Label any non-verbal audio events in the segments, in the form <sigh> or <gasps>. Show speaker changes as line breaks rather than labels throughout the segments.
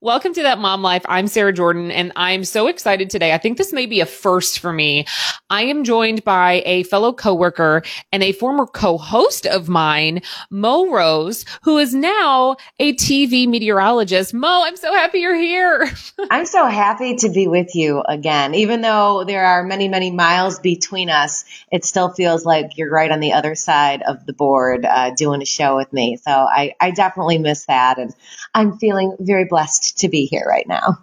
Welcome to That Mom Life. I'm Sarah Jordan and I'm so excited today. I think this may be a first for me. I am joined by a fellow coworker and a former co-host of mine, Mo Rose, who is now a TV meteorologist. Mo, I'm so happy you're here. <laughs>
I'm so happy to be with you again. Even though there are many, many miles between us, it still feels like you're right on the other side of the board uh, doing a show with me. So I, I definitely miss that. And I'm feeling very blessed to be here right now.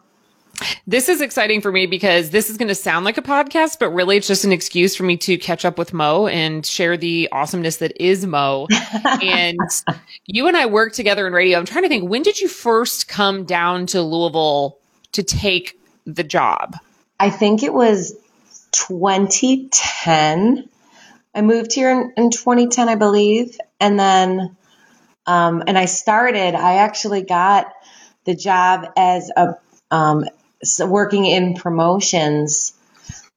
This is exciting for me because this is going to sound like a podcast, but really it's just an excuse for me to catch up with Mo and share the awesomeness that is Mo. <laughs> and you and I worked together in radio. I'm trying to think, when did you first come down to Louisville to take the job?
I think it was 2010. I moved here in, in 2010, I believe. And then, um, and I started, I actually got the job as a um, so working in promotions.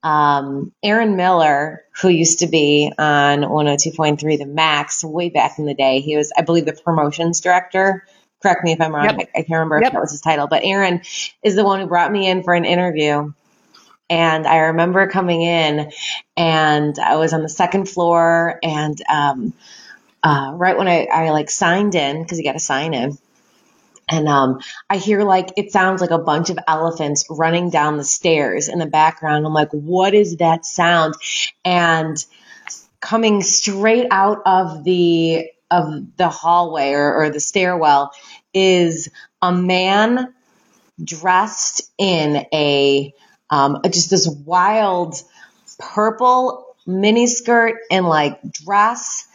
Um, Aaron Miller, who used to be on 102.3 The Max way back in the day, he was, I believe, the promotions director. Correct me if I'm wrong. Yep. I, I, can't remember yep. if that was his title, but Aaron is the one who brought me in for an interview. And I remember coming in and I was on the second floor and, um, uh, right when I, I like signed in, cause you got to sign in and um, I hear like it sounds like a bunch of elephants running down the stairs in the background. I'm like, what is that sound? And coming straight out of the of the hallway or, or the stairwell is a man dressed in a um, just this wild purple miniskirt and like dress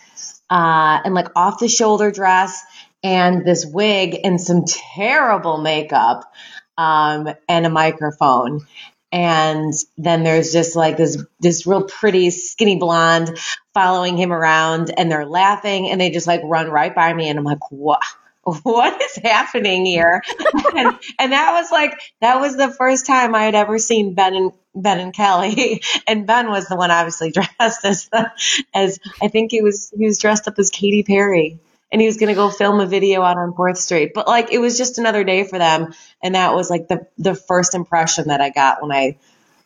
uh, and like off the shoulder dress and this wig and some terrible makeup um, and a microphone. And then there's just like this, this real pretty skinny blonde following him around and they're laughing and they just like run right by me. And I'm like, what? <laughs> What is happening here? <laughs> and, and that was like, that was the first time I had ever seen Ben and Ben and Kelly. <laughs> And Ben was the one obviously dressed as, the, as I think he was, he was dressed up as Katy Perry and he was going to go film a video out on Fourth Street. But like, it was just another day for them. And that was like the, the first impression that I got when I,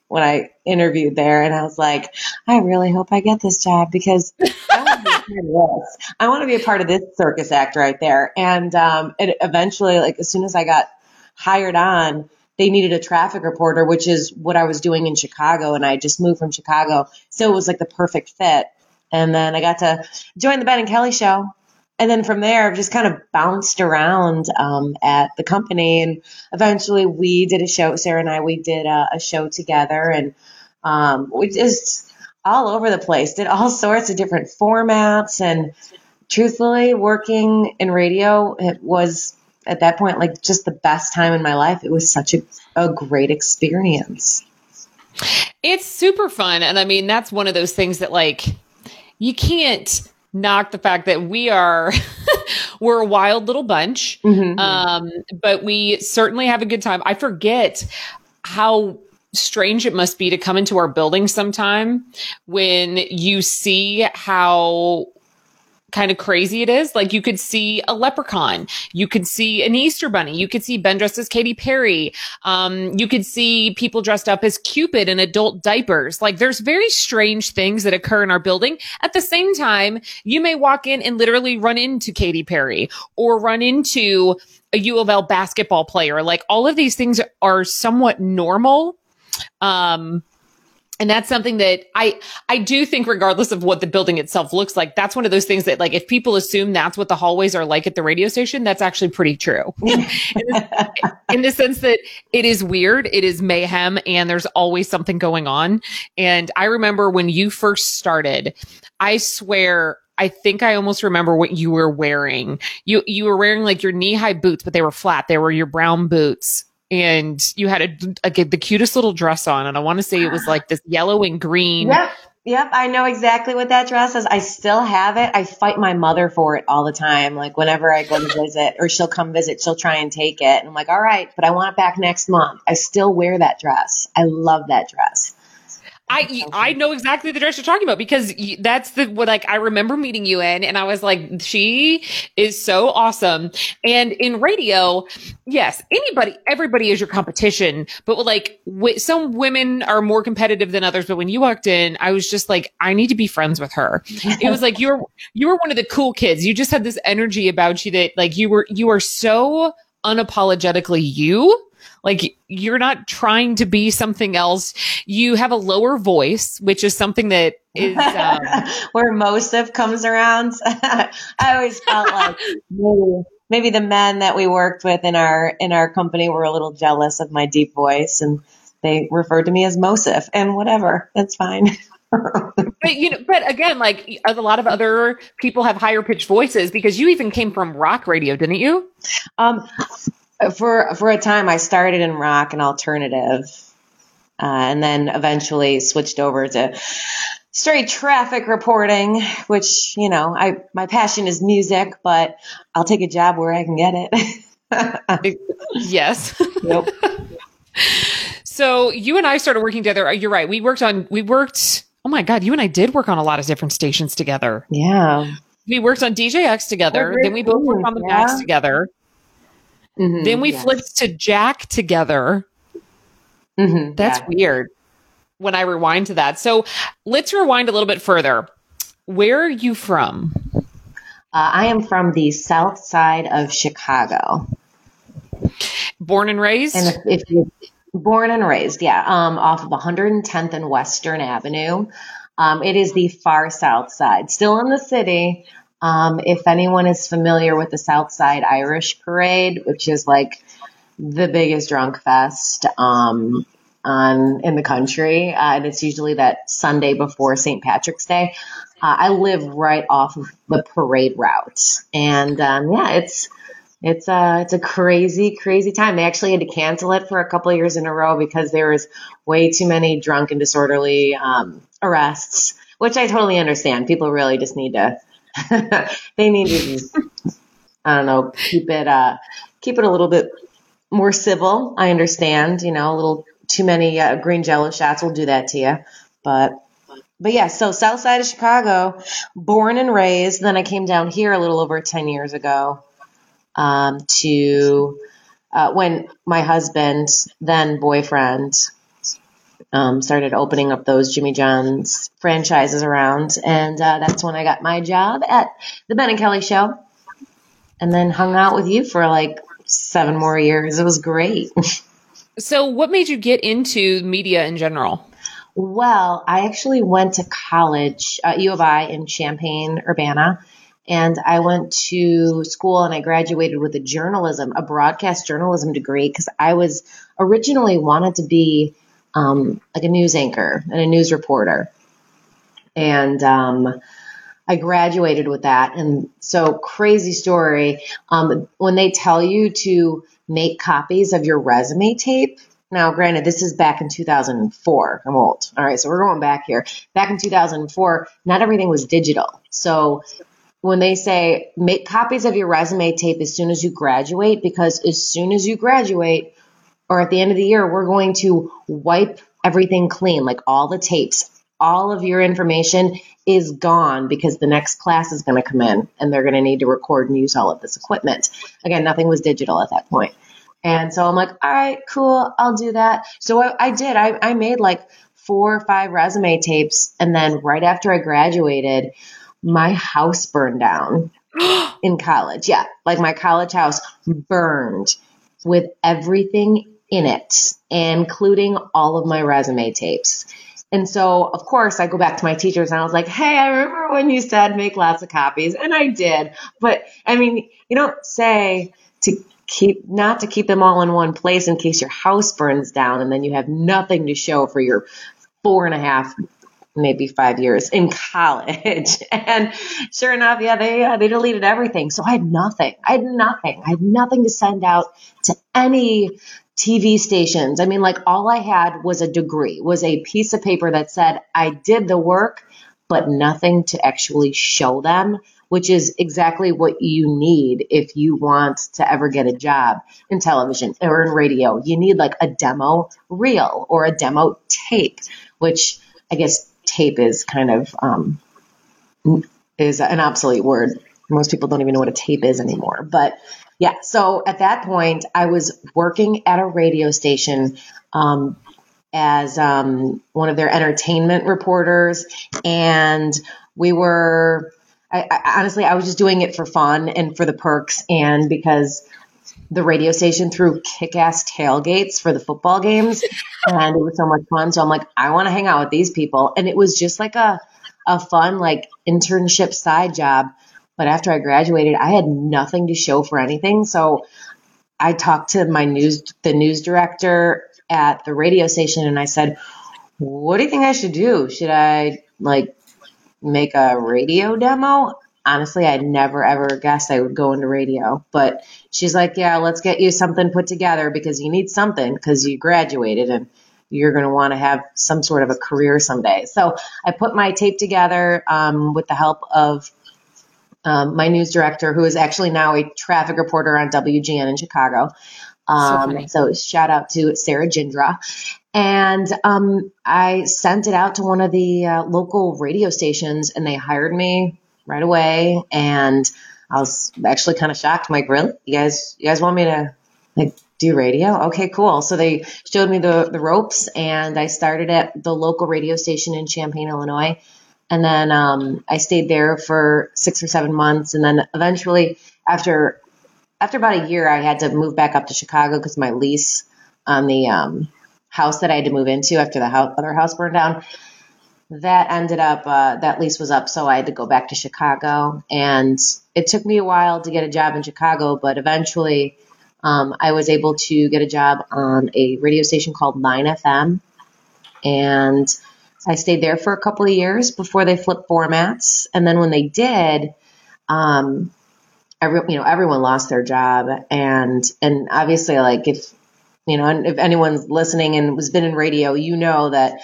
when I interviewed there. And I was like, I really hope I get this job because I want to be a part of this. Circus act right there. And, um, it eventually, like, as soon as I got hired on, they needed a traffic reporter, which is what I was doing in Chicago. And I just moved from Chicago. So it was like the perfect fit. And then I got to join the Ben and Kelly show and then from there, I've just kind of bounced around um, at the company, and eventually we did a show. Sarah and I, we did a, a show together, and um, we just all over the place. Did all <laughs> sorts of different formats, and truthfully, working in radio it was at that point like just the best time in my life. It was such a, a great experience.
It's super fun, and I mean that's one of those things that like you can't knock the fact that we are <laughs> we're a wild little bunch mm-hmm. um, but we certainly have a good time i forget how strange it must be to come into our building sometime when you see how kind of crazy it is. Like you could see a leprechaun, you could see an Easter bunny, you could see Ben dressed as Katy Perry, um, you could see people dressed up as Cupid in adult diapers. Like there's very strange things that occur in our building. At the same time, you may walk in and literally run into Katy Perry or run into a U of L basketball player. Like all of these things are somewhat normal. Um, and that's something that I I do think regardless of what the building itself looks like that's one of those things that like if people assume that's what the hallways are like at the radio station that's actually pretty true <laughs> in, the sense that it is weird it is mayhem and there's always something going on and I remember when you first started I swear I think I almost remember what you were wearing. You you were wearing like your knee high boots, but they were flat. They were your brown boots and you had a, a, the cutest little dress on, and I want to say it was like this yellow and green.
Yep. Yep, I know exactly what that dress is. I still have it. I fight my mother for it all the time. Like whenever I go to visit or she'll come visit, she'll try and take it. And I'm like, all right, but I want it back next month. I still wear that dress. I love that dress.
I I know exactly the dress you're talking about because that's the what like I remember meeting you in, and I was like, she is so awesome. And in radio, yes, anybody, everybody is your competition, but like w- some women are more competitive than others. But when you walked in, I was just like, I need to be friends with her. <laughs> it was like you're you were one of the cool kids. You just had this energy about you that like you were you are so unapologetically you like you're not trying to be something else. You have a lower voice, which is something that is <laughs> um,
where most of comes around. <laughs> I always felt like maybe, maybe the men that we worked with in our in our company were a little jealous of my deep voice and they referred to me as Mosif and whatever. That's fine. <laughs>
but you know, but again, like a lot of other people have higher pitched voices because you even came from rock radio, didn't you?
Um, for for a time, I started in rock and alternative, uh, and then eventually switched over to straight traffic reporting. Which you know, I my passion is music, but I'll take a job where I can get
it. <laughs> yes. Yep. so you and I started working together. You're right. We worked on. We worked. Oh my God, you and I did work on a lot of different stations together.
Yeah.
We worked on DJX together. Oh, then we both worked on the yeah. Max together. Mm-hmm, then we yes. flipped to Jack together. Mm-hmm, That's yeah. weird when I rewind to that. So let's rewind a little bit further. Where are you from?
Uh, I am from the south side of Chicago.
Born and raised?
And if, if you born and raised, yeah, um, off of 110th and Western Avenue. Um, it is the far south side, still in the city, um, if anyone is familiar with the Southside Irish Parade, which is like the biggest drunk fest um, on in the country, uh, and it's usually that Sunday before St. Patrick's Day. Uh, I live right off of the parade route, and um, yeah, it's it's a it's a crazy crazy time. They actually had to cancel it for a couple years in a row because there was way too many drunk and disorderly um, arrests, which I totally understand. People really just need to <laughs> they need to I don't know, keep it, uh, keep it a little bit more civil. I understand, you know, a little too many uh, green jello shots will do that to you. But, but yeah, so south side of Chicago, born and raised. Then I came down here a little over 10 years ago, um, to, uh, when my husband, then boyfriend, um, started opening up those Jimmy John's franchises around. And uh, that's when I got my job at the Ben and Kelly show and then hung out with you for like seven more years. It was great. <laughs>
so, what made you get into media in general?
Well, I actually went to college at U of I in Champaign, Urbana. And I went to school and I graduated with a journalism, a broadcast journalism degree because I was originally wanted to be um, like a news anchor and a news reporter. And um, I graduated with that. And so, crazy story. Um, when they tell you to make copies of your resume tape, now, granted, this is back in 2004. I'm old. All right, so we're going back here. Back in 2004, not everything was digital. So when they say make copies of your resume tape as soon as you graduate, because as soon as you graduate, or at the end of the year, we're going to wipe everything clean, like all the tapes, all of your information is gone because the next class is going to come in and they're going to need to record and use all of this equipment. Again, nothing was digital at that point. And so I'm like, all right, cool, I'll do that. So I, I did. I, I made like four or five resume tapes. And then right after I graduated, my house burned down <gasps> in college. Yeah, like my college house burned with everything in it, including all of my resume tapes. And so, of course, I go back to my teachers and I was like, Hey, I remember when you said make lots of copies. And I did. But I mean, you don't say to keep, not to keep them all in one place in case your house burns down and then you have nothing to show for your four and a half, maybe five years in college. <laughs> and sure enough, yeah, they, uh, they deleted everything. So I had nothing. I had nothing. I had nothing to send out to any TV stations. I mean, like all I had was a degree, was a piece of paper that said I did the work, but nothing to actually show them, which is exactly what you need if you want to ever get a job in television or in radio. You need like a demo reel or a demo tape, which I guess tape is kind of um, is an obsolete word. Most people don't even know what a tape is anymore. But yeah, so at that point, I was working at a radio station um, as um, one of their entertainment reporters, and we were. I, I, honestly, I was just doing it for fun and for the perks, and because the radio station threw kick-ass tailgates for the football games, <laughs> and it was so much fun. So I'm like, I want to hang out with these people, and it was just like a a fun like internship side job. But after I graduated, I had nothing to show for anything. So I talked to my news, the news director at the radio station and I said, what do you think I should do? Should I like make a radio demo? Honestly, I never ever guessed I would go into radio, but she's like, yeah, let's get you something put together because you need something because you graduated and you're going to want to have some sort of a career someday. So I put my tape together um, with the help of um, my news director, who is actually now a traffic reporter on WGN in Chicago. Um, so, so, shout out to Sarah Jindra. And um, I sent it out to one of the uh, local radio stations, and they hired me right away. And I was actually kind of shocked. I'm like, really? You guys, you guys want me to like do radio? Okay, cool. So they showed me the, the ropes and I started at the local radio station in Champaign, Illinois. And then um, I stayed there for six or seven months. And then eventually, after after about a year, I had to move back up to Chicago because my lease on the um, house that I had to move into after the house, other house burned down, that ended up, uh, that lease was up. So I had to go back to Chicago. And it took me a while to get a job in Chicago, but eventually um, I was able to get a job on a radio station called 9FM. And I stayed there for a couple of years before they flipped formats. And then when they did, um, every, you know, everyone lost their job. And, and obviously, like, if, you know, if anyone's listening and has been in radio, you know that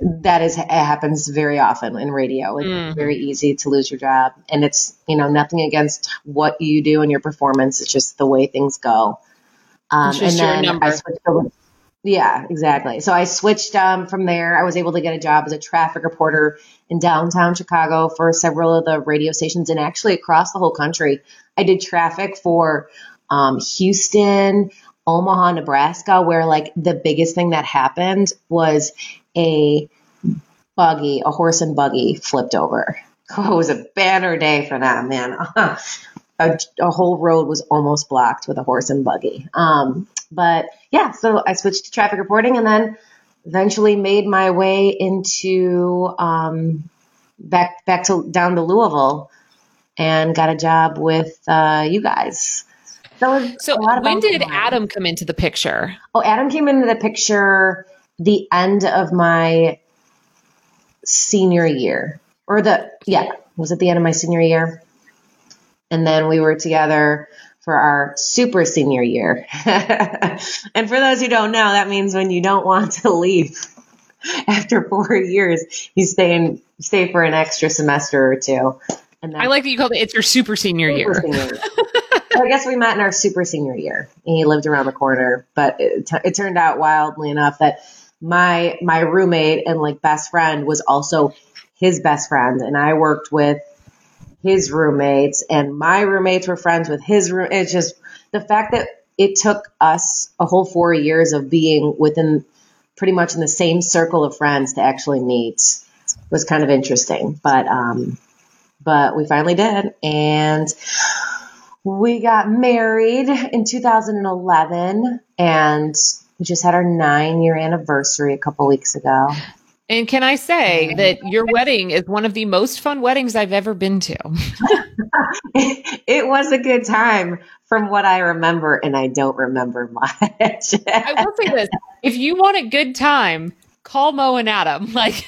that is happens very often in radio. It's mm. very easy to lose your job, and it's you know nothing against what you do and your performance. It's just the way things go. Um, and then I switched over. Yeah, exactly. So I switched um, from there. I was able to get a job as a traffic reporter in downtown Chicago for several of the radio stations and actually across the whole country. I did traffic for um, Houston, Omaha, Nebraska, where like the biggest thing that happened was a buggy, a horse and buggy flipped over. <laughs> Oh, it was a banner day for that, man. <laughs> a, a, whole road was almost blocked with a horse and buggy. Um, but yeah, so I switched to traffic reporting and then eventually made my way into um, back back to down to Louisville and got a job with uh, you guys.
So, so when did Adam come into the picture?
Oh, Adam came into the picture the end of my senior year or the yeah was it the end of my senior year and then we were together for our super senior year <laughs> and for those who don't know that means when you don't want to leave after four years you stay in stay for an extra semester or two
and i like that you called it it's your super senior super year, senior year. <laughs>
I guess we met in our super senior year. and He lived around the corner, but it, t- it turned out wildly enough that my my roommate and like best friend was also his best friend and I worked with his roommates and my roommates were friends with his room it's just the fact that it took us a whole 4 years of being within pretty much in the same circle of friends to actually meet was kind of interesting but um but we finally did and we got married in 2011 and we just had our nine year anniversary a couple weeks ago.
And can I say that your wedding is one of the most fun weddings I've ever been to? <laughs>
it was a good time from what I remember, and I don't remember <laughs> much.
I will say this if you want a good time, call Mo and Adam. <laughs> Like,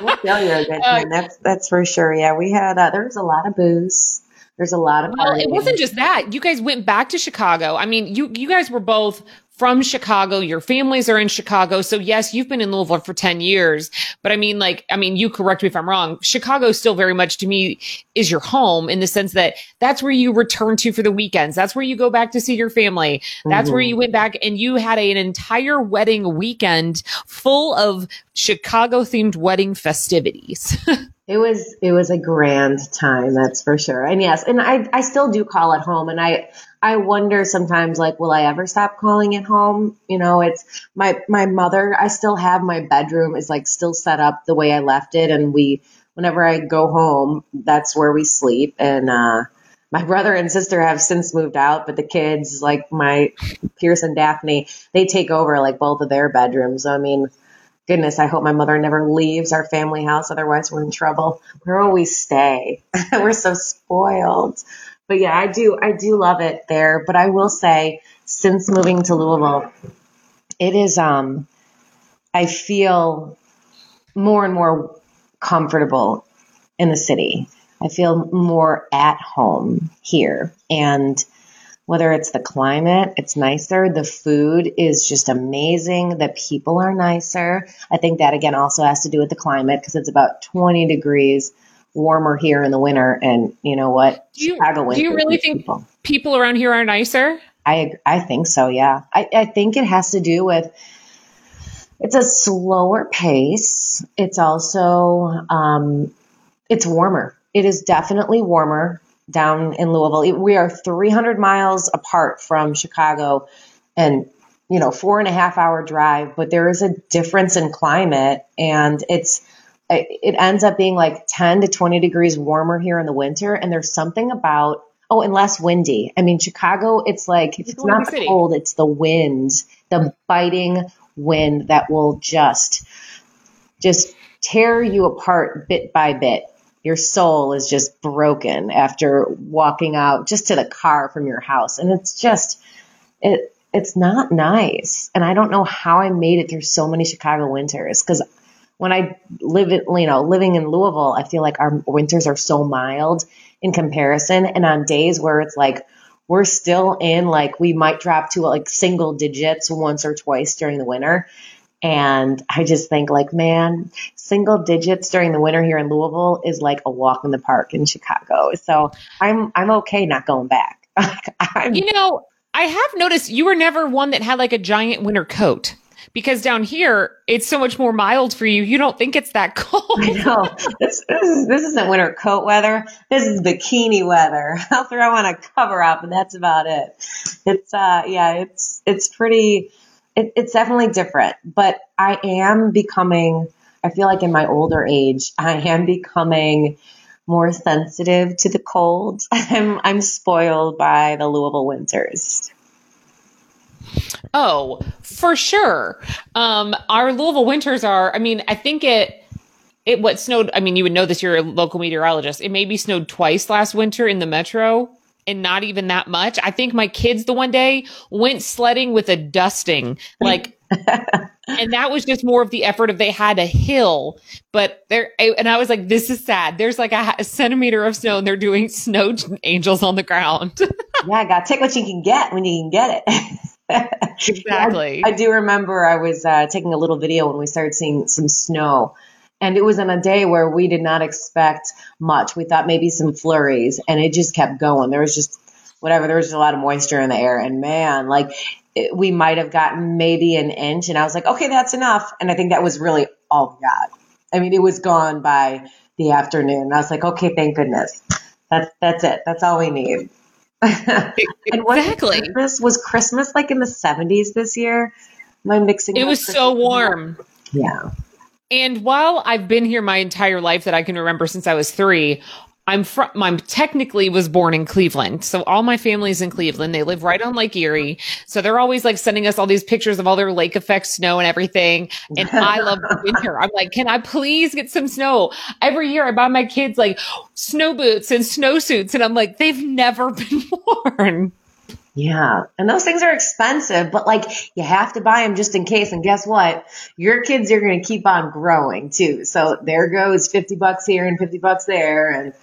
we'll tell you a good uh, time. Uh, that's, that's for sure. Yeah, we had, uh, there was a lot of booze. There's a lot of.
Well, it wasn't just that. You guys went back to Chicago. I mean, you you guys were both from Chicago. Your families are in Chicago. So yes, you've been in Louisville for 10 years, but I mean, like, I mean, you correct me if I'm wrong. Chicago still very much to me is your home in the sense that that's where you return to for the weekends. That's where you go back to see your family. That's mm-hmm. where you went back and you had a, an entire wedding weekend full of Chicago themed wedding festivities. <laughs>
It was it was a grand time, that's for sure. And yes, and I I still do call it home and I I wonder sometimes like will I ever stop calling it home? You know, it's my my mother, I still have my bedroom is like still set up the way I left it and we whenever I go home, that's where we sleep and uh my brother and sister have since moved out, but the kids, like my Pierce and Daphne, they take over like both of their bedrooms. So, I mean, goodness, I hope my mother never leaves our family house. Otherwise, we're in trouble. Where will we stay? <laughs> we're so spoiled. But yeah, I do, I do love it there. But I will say, since moving to Louisville, it is, um, I feel more and more comfortable in the city. I feel more at home here. And whether it's the climate, it's nicer. The food is just amazing. The people are nicer. I think that again also has to do with the climate because it's about 20 degrees warmer here in the winter. And you know what?
Do you, Chicago do you really think people. people around here are nicer?
I, I think so. Yeah. I, I think it has to do with, it's a slower pace. It's also, um, it's warmer. It is definitely warmer down in Louisville. We are 300 miles apart from Chicago and, you know, four and a half hour drive, but there is a difference in climate and it's, it ends up being like 10 to 20 degrees warmer here in the winter. And there's something about, oh, and less windy. I mean, Chicago, it's like, it's, it's not the cold, it's the wind, the biting wind that will just, just tear you apart bit by bit your soul is just broken after walking out just to the car from your house. And it's just, it, it's not nice. And I don't know how I made it through so many Chicago winters because when I live in, you know, living in Louisville, I feel like our winters are so mild in comparison. And on days where it's like, we're still in like, we might drop to like single digits once or twice during the winter. And I just think like, man, single digits during the winter here in Louisville is like a walk in the park in Chicago. So I'm, I'm okay not going back. <laughs>
you know, I have noticed you were never one that had like a giant winter coat because down here it's so much more mild for you. You don't think it's that <laughs> cold.
I know this, this, is, this isn't winter coat weather. This is bikini weather. <laughs> I'll throw on a cover up and that's about it. It's, uh, yeah, it's, it's pretty, it, it's definitely different, but I am becoming, I feel like in my older age, I am becoming more sensitive to the cold. <laughs> I'm, I'm spoiled by the Louisville winters.
Oh, for sure. Um, our Louisville winters are, I mean, I think it, it what snowed, I mean, you would know this, you're a local meteorologist. It maybe snowed twice last winter in the metro and not even that much. I think my kids the one day went sledding with a dusting, like, <laughs> and that was just more of the effort of they had a hill, but there, and I was like, this is sad. There's like a, a centimeter of snow and they're doing snow angels on the ground. <laughs>
yeah, got take what you can get when you can get
it. <laughs> <laughs> exactly.
I, I, do remember I was uh, taking a little video when we started seeing some snow and it was on a day where we did not expect much. We thought maybe some flurries and it just kept going. There was just whatever. There was just a lot of moisture in the air and man, like it, we might have gotten maybe an inch and I was like, okay, that's enough. And I think that was really all we got. I mean, it was gone by the afternoon. I was like, okay, thank goodness. That's, that's it. That's all we need.
And exactly.
Christmas, was Christmas like in the 70s this year? Am I mixing?
It was so warm.
Yeah.
And while I've been here my entire life that I can remember since I was three, I'm from, I'm technically was born in Cleveland. So all my family's in Cleveland. They live right on Lake Erie. So they're always like sending us all these pictures of all their lake effect snow and everything. And I <laughs> love the winter. I'm like, can I please get some snow? Every year I buy my kids like snow boots and snowsuits. And I'm like, they've never <laughs> been worn.
Yeah. And those things are expensive, but like you have to buy them just in case. And guess what? Your kids are going to keep on growing too. So there goes 50 bucks here and 50 bucks there. And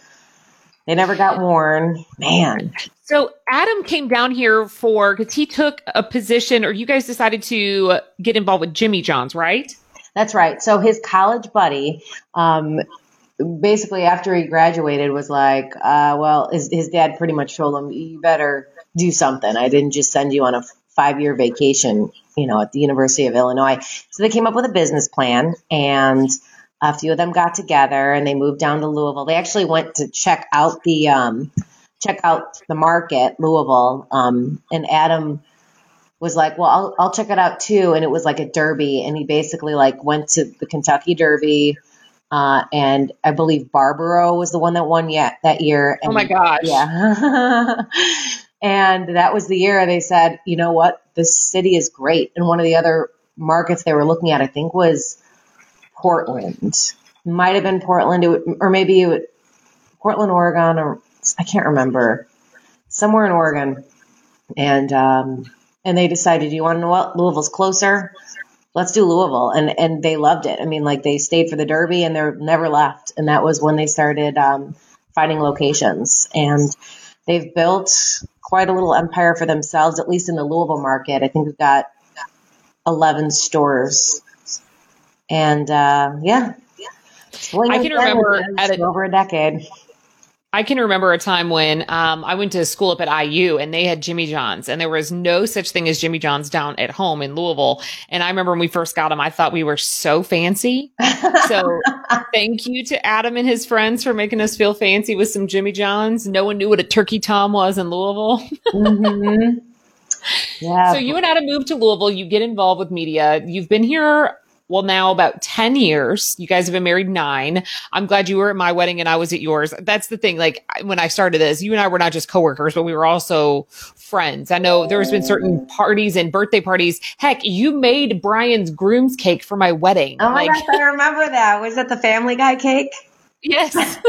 They never got worn. Man.
So Adam came down here for because he took a position, or you guys decided to get involved with Jimmy John's, right?
That's right. So his college buddy, um, basically after he graduated, was like, uh, well, his, his dad pretty much told him, you better do something. I didn't just send you on a five year vacation, you know, at the University of Illinois. So they came up with a business plan and a few of them got together and they moved down to Louisville. They actually went to check out the, um, check out the market, Louisville. Um, and Adam was like, well, I'll, I'll check it out too. And it was like a derby. And he basically like went to the Kentucky Derby. Uh, and I believe Barbaro was the one that won yet that year. And,
oh my gosh.
Yeah. <laughs> and that was the year they said, you know what? This city is great. And one of the other markets they were looking at, I think was Portland. Might have been Portland, or maybe it would, Portland, Oregon, or I can't remember, somewhere in Oregon, and um, and they decided, you want to know what? Louisville's closer. Let's do Louisville, and and they loved it. I mean, like they stayed for the Derby and they're never left, and that was when they started um, finding locations, and they've built quite a little empire for themselves, at least in the Louisville market. I think we've got eleven stores, and uh, yeah,
I can remember
at a, over a decade.
I can remember a time when um, I went to school up at IU and they had Jimmy John's and there was no such thing as Jimmy John's down at home in Louisville. And I remember when we first got them, I thought we were so fancy. so <laughs> thank you to Adam and his friends for making us feel fancy with some Jimmy John's. No one knew what a turkey tom was in Louisville. mm-hmm. <laughs> Yeah. So you and Adam moved to Louisville. You get involved with media. You've been here well, now about 10 years. You guys have been married nine. I'm glad you were at my wedding and I was at yours. That's the thing. Like when I started this, you and I were not just coworkers, but we were also friends. I know there's been certain parties and birthday parties. Heck, you made Brian's groom's cake for my wedding.
Oh my like, gosh, I remember that. Was that the Family Guy cake?
Yes. <laughs>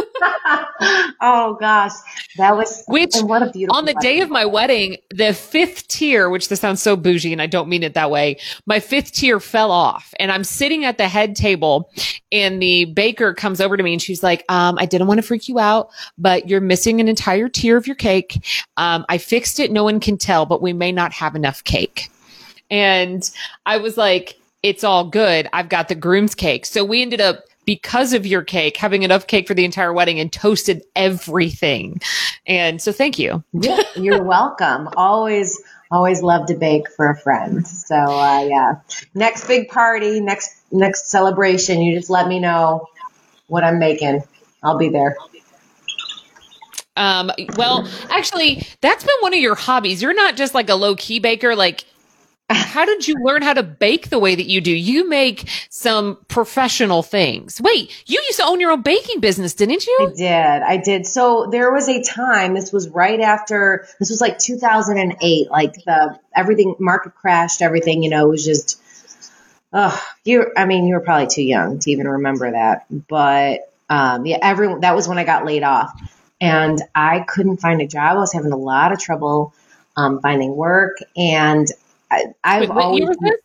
oh gosh, that was
which. what a beautiful. On the day of my wedding, the fifth tier, which this sounds so bougie, and I don't mean it that way. My fifth tier fell off, and I'm sitting at the head table, and the baker comes over to me, and she's like, um, "I didn't want to freak you out, but you're missing an entire tier of your cake. Um, I fixed it. No one can tell, but we may not have enough cake." And I was like, "It's all good. I've got the groom's cake." So we ended up because of your cake, having enough cake for the entire wedding and toasted everything. And so thank you.
yeah, you're welcome. Always, always love to bake for a friend. So, uh, yeah, next big party, next, next celebration, you just let me know what I'm making. I'll be there.
Um, well, actually, that's been one of your hobbies. You're not just like a low key baker. Like how did you learn how to bake the way that you do? You make some professional things. Wait, you used to own your own baking business, didn't you?
I did. I did. So there was a time, this was right after, this was like 2008, like the, everything, market crashed, everything, you know, was just, oh, you, I mean, you were probably too young to even remember that. But, um, yeah, everyone, that was when I got laid off and I couldn't find a job. I was having a lot of trouble, um, finding work and I,
what
always.
Year was this?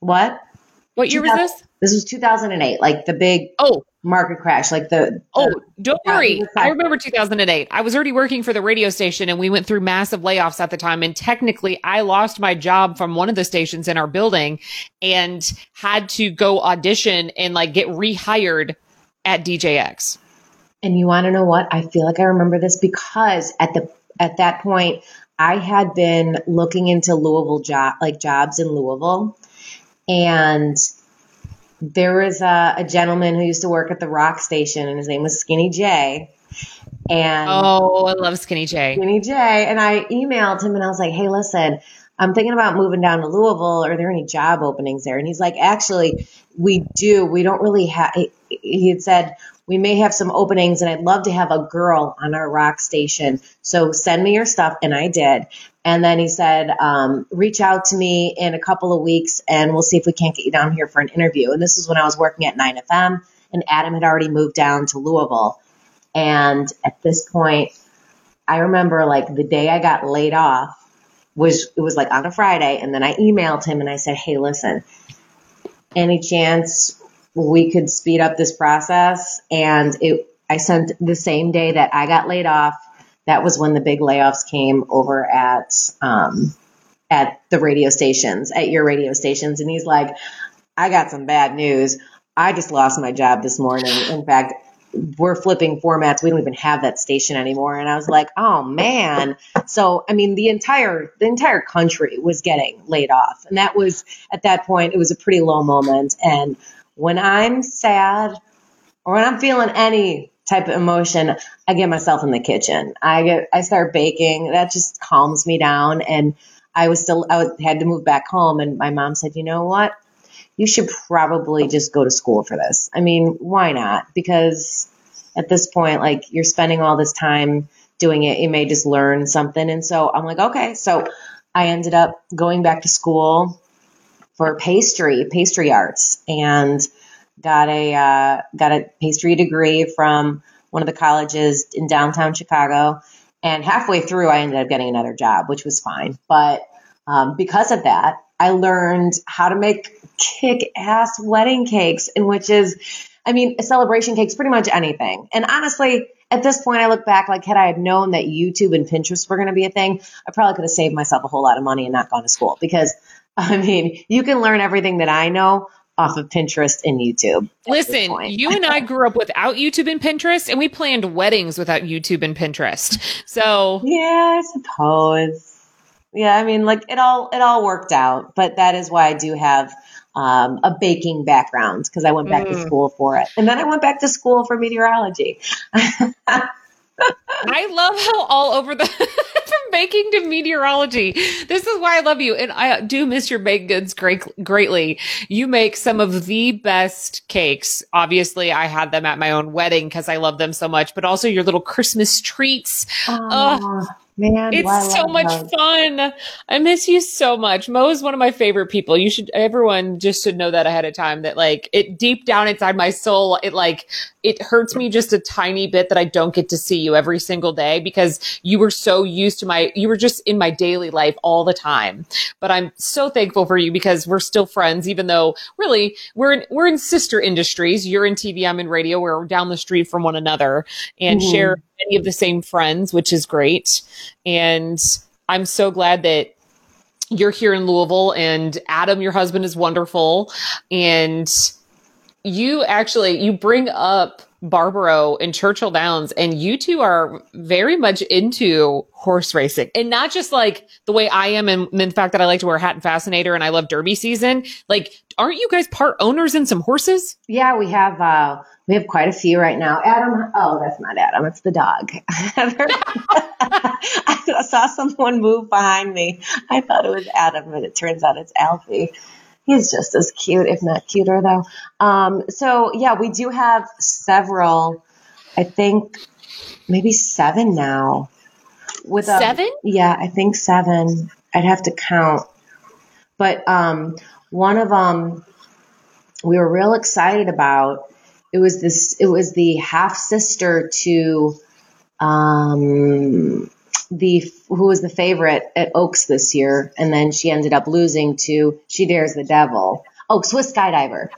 What?
What year was this?
This was 2008, like the big
oh
market crash, like the.
Oh, don't worry. I remember 2008. I was already working for the radio station, and we went through massive layoffs at the time. And technically, I lost my job from one of the stations in our building, and had to go audition and like get rehired at DJX.
And you want to know what? I feel like I remember this because at the at that point I had been looking into Louisville job, like jobs in Louisville, and there was a, a, gentleman who used to work at the rock station, and his name was Skinny J. And
oh, I love Skinny J.
Skinny J. And I emailed him, and I was like, "Hey, listen, I'm thinking about moving down to Louisville. Are there any job openings there?" And he's like, "Actually, we do. We don't really have." He had said we may have some openings and I'd love to have a girl on our rock station. So send me your stuff. And I did. And then he said, um, reach out to me in a couple of weeks and we'll see if we can't get you down here for an interview. And this is when I was working at 9FM and Adam had already moved down to Louisville. And at this point, I remember like the day I got laid off was, it was like on a Friday. And then I emailed him and I said, Hey, listen, any chance we could speed up this process. And it, I sent the same day that I got laid off. That was when the big layoffs came over at um, at the radio stations, at your radio stations. And he's like, I got some bad news. I just lost my job this morning. In fact, we're flipping formats. We don't even have that station anymore. And I was like, oh man. So, I mean, the entire, the entire country was getting laid off. And that was, at that point, it was a pretty low moment. And when I'm sad or when I'm feeling any type of emotion, I get myself in the kitchen. I get, I start baking. That just calms me down. And I was still, I had to move back home. And my mom said, you know what? you should probably just go to school for this. I mean, why not? Because at this point, like you're spending all this time doing it, you may just learn something. And so I'm like, okay. So I ended up going back to school for pastry, pastry arts, and got a uh, got a pastry degree from one of the colleges in downtown Chicago. And halfway through, I ended up getting another job, which was fine. But um, because of that, I learned how to make kick ass wedding cakes, in which is, I mean, celebration cake's pretty much anything. And honestly, at this point, I look back like had I had known that YouTube and Pinterest were going to be a thing, I probably could have saved myself a whole lot of money and not gone to school because <laughs> I mean, you can learn everything that I know off of Pinterest and YouTube.
Listen, you and I grew up without YouTube and Pinterest, and we planned weddings without YouTube and Pinterest. So, <laughs>
yeah, I suppose. Yeah, I mean, like it all it all worked out, but that is why I do have um, a baking background because I went back mm. to school for it, and then I went back to school for meteorology. <laughs>
I love how all over the baking to meteorology. This is why I love you, and I do miss your baked goods great, greatly. You make some of the best cakes. Obviously, I had them at my own wedding because I love them so much, but also your little Christmas treats. Oh, Man, it's so much fun. I miss you so much. Mo is one of my favorite people. You should, everyone just should know that ahead of time that like it deep down inside my soul, it like, it hurts me just a tiny bit that I don't get to see you every single day because you were so used to my, you were just in my daily life all the time. But I'm so thankful for you because we're still friends, even though really we're in, we're in sister industries. You're in TV, I'm in radio. We're down the street from one another and mm-hmm. share many of the same friends, which is great. And I'm so glad that you're here in Louisville and Adam, your husband is wonderful. And you actually, you bring up Barbaro and Churchill Downs, and you two are very much into horse racing and not just like the way I am and, the fact that I like to wear a hat and fascinator and I love derby season. Like, aren't you guys part owners in some horses?
Yeah, we have, uh, we have quite a few right now. Adam, oh, that's not Adam. It's the dog. <laughs> I saw someone move behind me. I thought it was Adam, but it turns out it's Alfie he's just as cute, if not cuter, though. Um, so yeah, we do have several. I think maybe seven now.
With a, seven?
Yeah, I think seven. I'd have to count, but um, one of them we were real excited about. It was this. It was the half sister to um, the who was the favorite at Oaks this year, and then she ended up losing to Shedaresthedevil. Oh, Swiss Skydiver.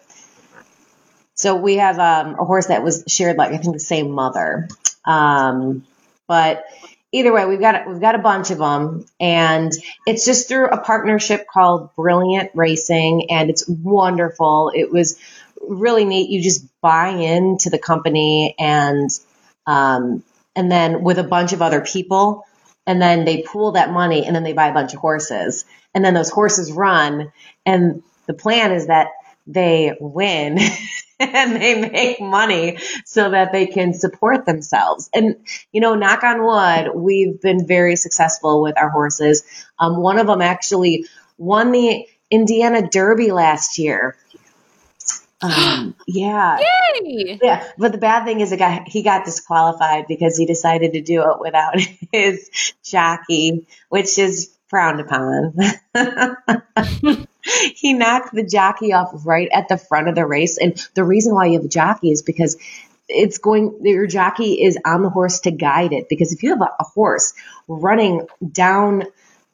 So we have um, a horse that was shared like I think the same mother. Um, but either way, we've got we've got a bunch of them, and it's just through a partnership called Brilliant Racing, and it's wonderful. It was really neat. You just buy into the company, and um, and then with a bunch of other people, and then they pool that money and then they buy a bunch of horses and then those horses run and the plan is that they win <laughs> and they make money so that they can support themselves. And, you know, knock on wood, we've been very successful with our horses. Um, one of them actually won the Indiana Derby last year. Um, yeah. Yay! Yeah. But the bad thing is it got, he got disqualified because he decided to do it without <laughs> his jockey, which is frowned upon. <laughs> he knocked the jockey off right at the front of the race. And the reason why you have a jockey is because it's going, your jockey is on the horse to guide it. Because if you have a, a horse running down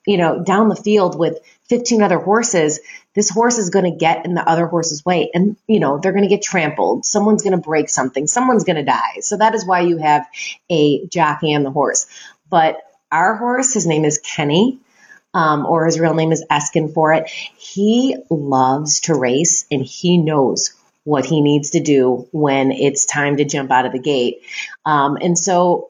you know, down the field with 15 other horses, this horse is going to get in the other horse's way and, you know, they're going to get trampled. Someone's going to break something. Someone's going to die. So that is why you have a jockey and the horse. But our horse, his name is Kenny. Um, or his real name is Eskin for it. He loves to race and he knows what he needs to do when it's time to jump out of the gate. Um, and so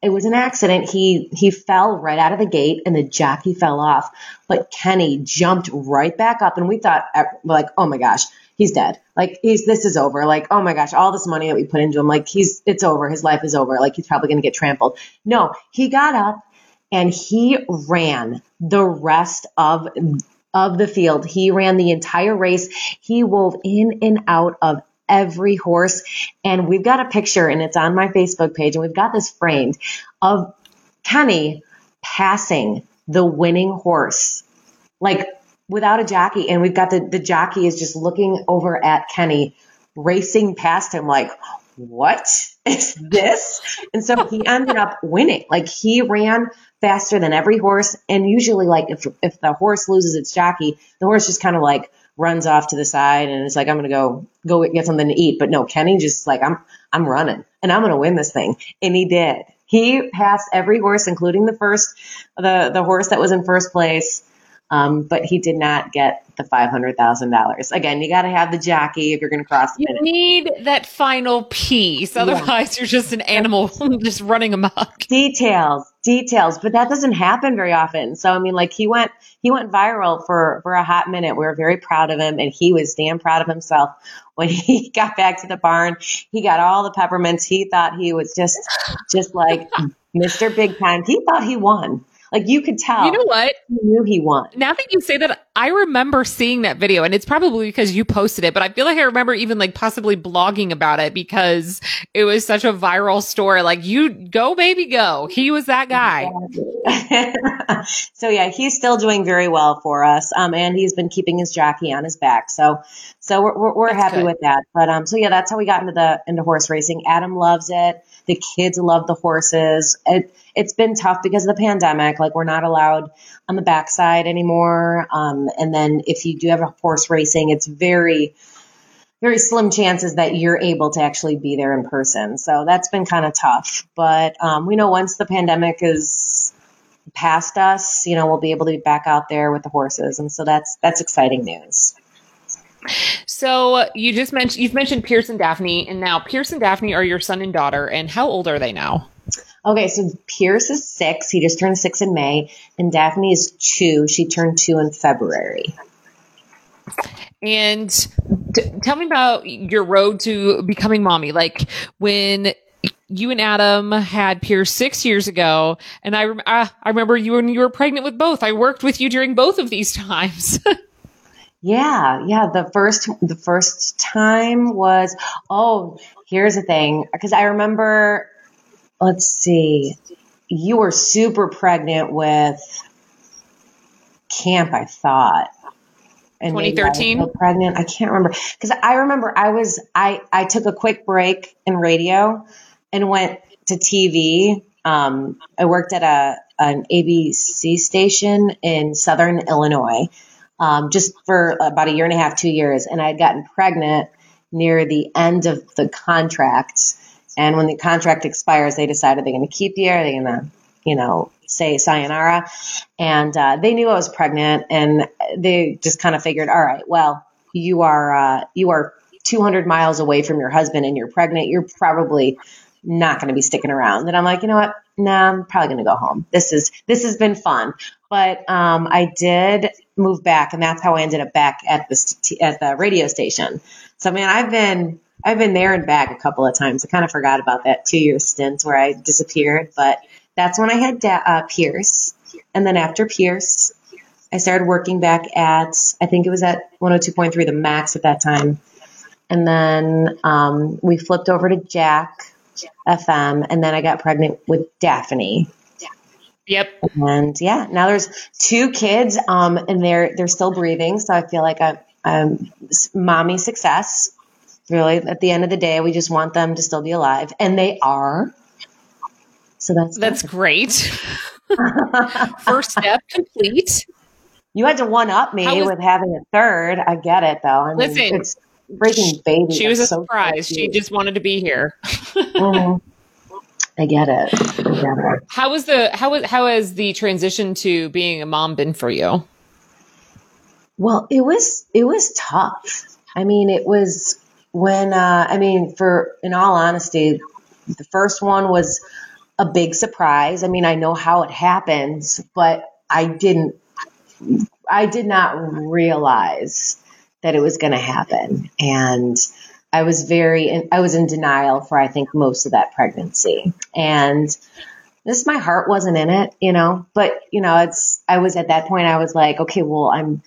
it was an accident. He he fell right out of the gate and the jockey fell off. But Kenny jumped right back up and we thought like, oh my gosh, he's dead. Like he's this is over. Like, oh my gosh, all this money that we put into him, like he's it's over. His life is over. Like he's probably gonna get trampled. No, he got up and he ran the rest of of the field. He ran the entire race. He wove in and out of every horse. And we've got a picture and it's on my Facebook page and we've got this framed of Kenny passing the winning horse, like without a jockey. And we've got the, the jockey is just looking over at Kenny racing past him like, what is this? And so he <laughs> ended up winning. Like he ran faster than every horse. And usually like if, if the horse loses its jockey, the horse just kind of like runs off to the side and it's like, I'm going to go, go get something to eat. But no, Kenny just like, I'm, I'm running and I'm going to win this thing. And he did. He passed every horse, including the first, the, the horse that was in first place. Um, but he did not get the five hundred thousand dollars. Again, you got to have the jockey if you're going to cross.
The you finish. need that final piece, otherwise yeah. you're just an animal <laughs> just running amok.
Details, details, but that doesn't happen very often. So I mean, like he went, he went viral for for a hot minute. We were very proud of him, and he was damn proud of himself when <laughs> he got back to the barn. He got all the peppermints. He thought he was just just like <laughs> Mr. Big Time. He thought he won. Like you could tell.
You know what?
He knew he won.
Now that you say that, I remember seeing that video and it's probably because you posted it, but I feel like I remember even like possibly blogging about it because it was such a viral story. Like you go, baby, go. He was that guy. <laughs>
so yeah, he's still doing very well for us. Um, and he's been keeping his jockey on his back. So, so we're, we're, we're happy good. with that. But, um, so yeah, that's how we got into the, into horse racing. Adam loves it. The kids love the horses. It, it's been tough because of the pandemic. Like we're not allowed on the backside anymore. Um, and then if you do have a horse racing, it's very, very slim chances that you're able to actually be there in person. So that's been kind of tough. But um, we know once the pandemic is past us, you know, we'll be able to be back out there with the horses, and so that's that's exciting news.
So you just mentioned you've mentioned Pierce and Daphne, and now Pierce and Daphne are your son and daughter, and how old are they now?
Okay, so Pierce is six. He just turned six in May. And Daphne is two. She turned two in February.
And t- tell me about your road to becoming mommy. Like when you and Adam had Pierce six years ago, and I, rem- uh, I remember you when you were pregnant with both. I worked with you during both of these <laughs> times.
yeah, yeah. The first, the first time was oh, here's the thing, because I remember let's see, you were super pregnant with camp, I thought.
And 2013
pregnant. I can't remember because I remember I was I I took a quick break in radio and went to TV. Um, I worked at a an ABC station in Southern Illinois, um, just for about a year and a half, two years, and I had gotten pregnant near the end of the contract and when the contract expires, they decided they're going to keep you. Are they going to, you know, say sayonara? And uh, they knew I was pregnant, and they just kind of figured, all right, well, you are uh, you are 200 miles away from your husband, and you're pregnant. You're probably not going to be sticking around. And I'm like, you know what? Nah, I'm probably going to go home. This is this has been fun, but um, I did move back, and that's how I ended up back at the at the radio station. So, man, I've been I've been there and back a couple of times. I kind of forgot about that two year stint where I disappeared, but that's when I had da- uh, Pierce. And then after Pierce, I started working back at, I think it was at 102.3, the max at that time. And then um, we flipped over to Jack FM, and then I got pregnant with Daphne.
Yep.
And yeah, now there's two kids, um, and they're they're still breathing, so I feel like I'm, I'm mommy success. Really, at the end of the day, we just want them to still be alive, and they are. So that's
that's good. great. <laughs> First step complete.
You had to one up me was, with having a third. I get it though. I
mean, listen,
it's freaking baby.
She was a so surprise. She just wanted to be here. <laughs>
mm-hmm. I get it. I get it.
How was the how was how has the transition to being a mom been for you?
Well, it was it was tough. I mean, it was when uh, I mean, for in all honesty, the first one was a big surprise. I mean, I know how it happens, but I didn't. I did not realize that it was going to happen, and I was very, I was in denial for, I think, most of that pregnancy. And this, my heart wasn't in it, you know, but, you know, it's, I was at that point, I was like, okay, well, I'm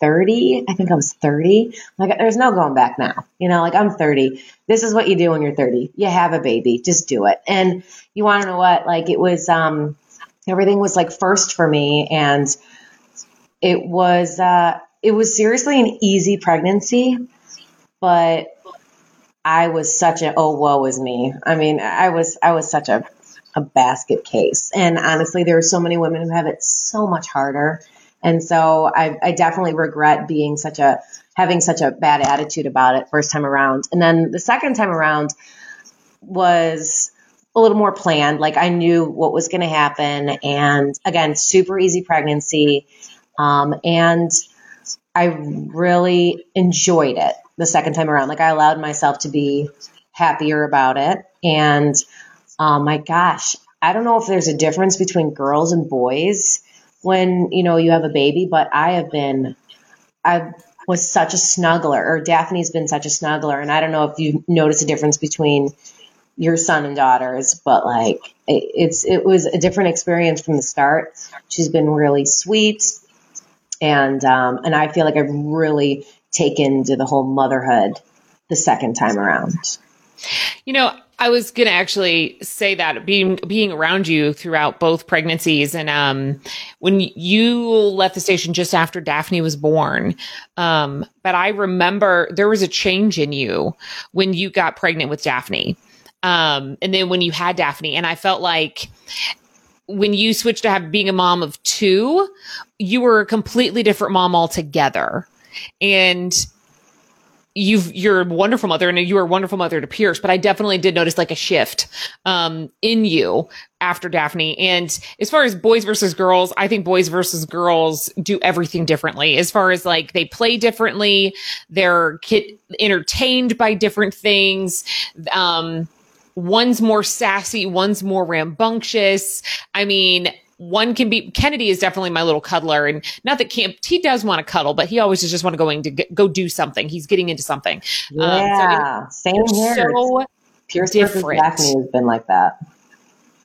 30. I think I was 30. Like, there's no going back now. You know, like I'm 30. This is what you do when you're 30. You have a baby. Just do it. And you want to know what? Like, it was, um, everything was like first for me. And it was, uh, it was seriously an easy pregnancy, but I was such a oh woe is me. I mean, I was I was such a a basket case. And honestly, there are so many women who have it so much harder. And so I, I definitely regret being such a having such a bad attitude about it first time around. And then the second time around was a little more planned. Like I knew what was going to happen. And again, super easy pregnancy. Um, and I really enjoyed it the second time around. Like I allowed myself to be happier about it. And um, my gosh, I don't know if there's a difference between girls and boys when, you know, you have a baby, but I have been, I was such a snuggler, or Daphne's been such a snuggler. And I don't know if you notice a difference between your son and daughters, but like it, it's, it was a different experience from the start. She's been really sweet. And, um, and I feel like I've really taken to the whole motherhood the second time around.
I was going to actually say that being being around you throughout both pregnancies and um when you left the station just after Daphne was born um but I remember there was a change in you when you got pregnant with Daphne. Um and then when you had Daphne and I felt like when you switched to have being a mom of two you were a completely different mom altogether. And you've you're a wonderful mother and you were a wonderful mother to Pierce, but I definitely did notice like a shift um, in you after Daphne. And as far as boys versus girls, I think boys versus girls do everything differently. As far as like they play differently, they're kid- entertained by different things. Um, one's more sassy, one's more rambunctious. I mean, one can be Kennedy is definitely my little cuddler, and not that Camp he does want to cuddle, but he always just want to going to get, go do something. He's getting into something.
Yeah, um, so it, same here. So Pierce different. Daphne has been like that.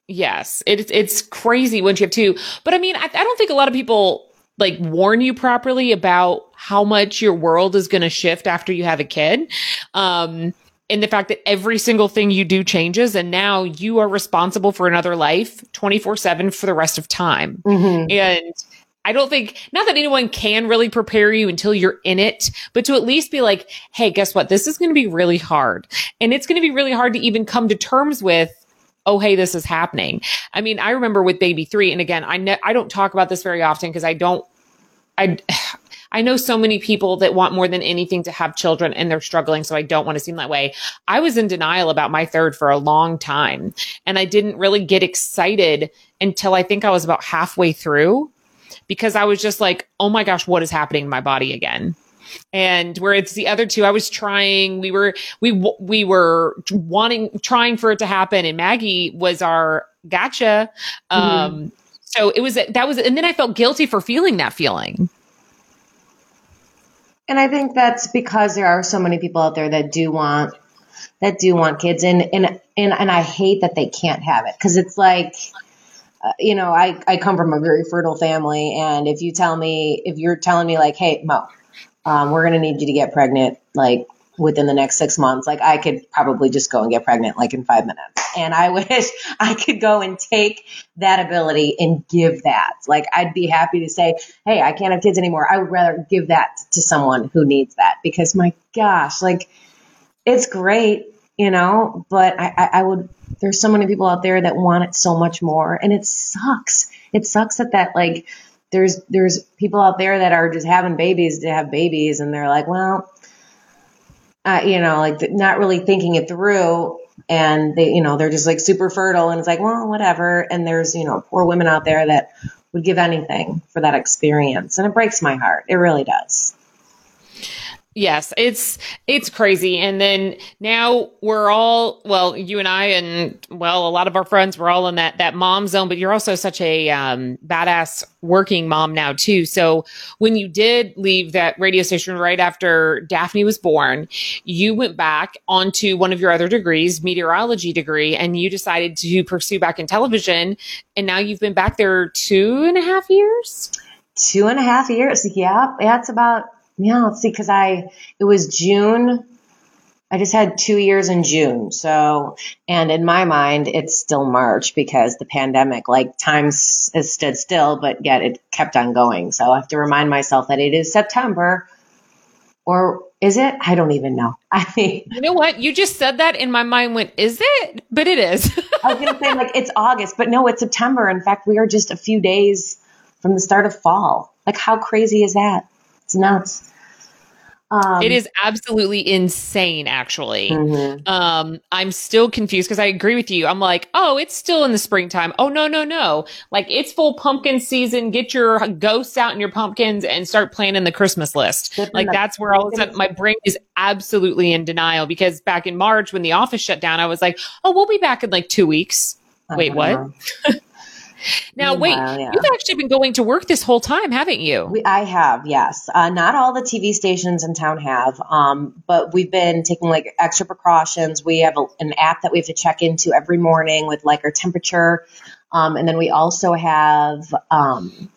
Yes, it's it's crazy once you have two. But I mean, I, I don't think a lot of people like warn you properly about how much your world is going to shift after you have a kid. Um, in the fact that every single thing you do changes and now you are responsible for another life 24 7 for the rest of time. Mm-hmm. And I don't think, not that anyone can really prepare you until you're in it, but to at least be like, hey, guess what? This is going to be really hard. And it's going to be really hard to even come to terms with oh hey this is happening i mean i remember with baby 3 and again i ne- i don't talk about this very often because i don't i I know so many people that want more than anything to have children and they're struggling. So I don't want to seem that way. I was in denial about my third for a long time and I didn't really get excited until I think I was about halfway through because I was just like, oh my gosh, what is happening in my body again? and where it's the other two i was trying we were we we were wanting trying for it to happen and maggie was our gotcha mm-hmm. um so it was that was and then i felt guilty for feeling that feeling
and I think that's because there are so many people out there that do want that do want kids. And and and, and I hate that they can't have it. Because it's like uh, you know I I come from a very fertile family. And if you tell me if you're telling me like hey Mo um, we're gonna need you to get pregnant like within the next six months, like I could probably just go and get pregnant like in five minutes. And I <laughs> wish I could go and take that ability and give that. Like I'd be happy to say, Hey, I can't have kids anymore. I would rather give that to someone who needs that because my gosh, like it's great, you know, but I, I would there's so many people out there that want it so much more and it sucks. It sucks that that like there's there's people out there that are just having babies to have babies and they're like, well, uh, you know, like not really thinking it through and they, you know, they're just like super fertile and it's like, well, whatever. And there's, you know, poor women out there that would give anything for that experience. And it breaks my heart. It really does.
Yes, it's it's crazy. And then now we're all well, you and I and well, a lot of our friends we're all in that that mom zone, but you're also such a um, badass working mom now too. So when you did leave that radio station right after Daphne was born, you went back onto one of your other degrees, meteorology degree, and you decided to pursue back in television. And now you've been back there two and a half years.
Two and a half years. Yeah, that's about yeah, let's see, because I it was June. I just had two years in June. So, and in my mind, it's still March because the pandemic, like time has stood still, but yet it kept on going. So I have to remind myself that it is September or is it? I don't even know. <laughs> I
mean, you know what? You just said that and my mind went, is it? But it is. <laughs>
I was going to say like it's August, but no, it's September. In fact, we are just a few days from the start of fall. Like how crazy is that? It's nuts.
Um, it is absolutely insane, actually. Mm-hmm. Um, I'm still confused because I agree with you. I'm like, oh, it's still in the springtime. Oh, no, no, no. Like, it's full pumpkin season. Get your ghosts out and your pumpkins and start planning the Christmas list. like, that's where all of a sudden my brain is absolutely in denial because back in March when the office shut down, I was like, oh, we'll be back in like two weeks. Wait, what? <laughs> Now, wait, yeah. you've actually been going to work this whole time, haven't you?
We, I have, yes. Uh, not all the TV stations in town have, um, but we've been taking like extra precautions. We have a, an app that we have to check into every morning with like our temperature. Um, and then we also have, um,